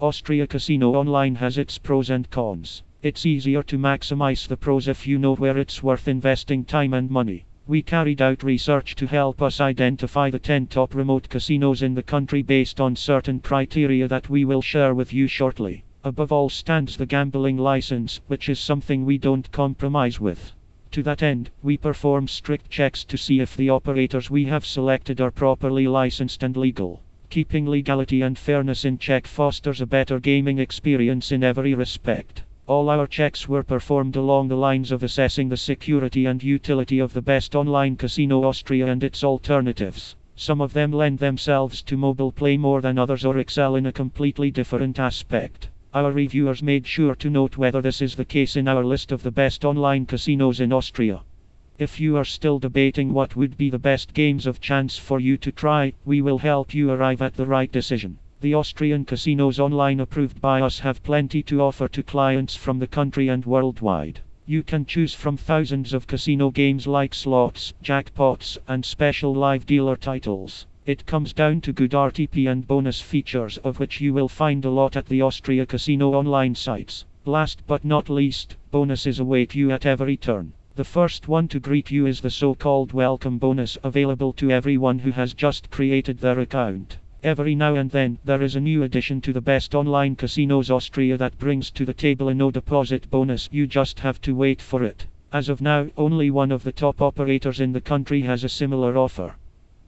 Austria Casino Online has its pros and cons. It's easier to maximize the pros if you know where it's worth investing time and money. We carried out research to help us identify the 10 top remote casinos in the country based on certain criteria that we will share with you shortly. Above all stands the gambling license, which is something we don't compromise with. To that end, we perform strict checks to see if the operators we have selected are properly licensed and legal. Keeping legality and fairness in check fosters a better gaming experience in every respect. All our checks were performed along the lines of assessing the security and utility of the best online casino Austria and its alternatives. Some of them lend themselves to mobile play more than others or excel in a completely different aspect. Our reviewers made sure to note whether this is the case in our list of the best online casinos in Austria. If you are still debating what would be the best games of chance for you to try, we will help you arrive at the right decision. The Austrian casinos online approved by us have plenty to offer to clients from the country and worldwide. You can choose from thousands of casino games like slots, jackpots, and special live dealer titles. It comes down to good RTP and bonus features of which you will find a lot at the Austria Casino online sites. Last but not least, bonuses await you at every turn. The first one to greet you is the so-called welcome bonus available to everyone who has just created their account. Every now and then, there is a new addition to the best online casinos Austria that brings to the table a no deposit bonus. You just have to wait for it. As of now, only one of the top operators in the country has a similar offer.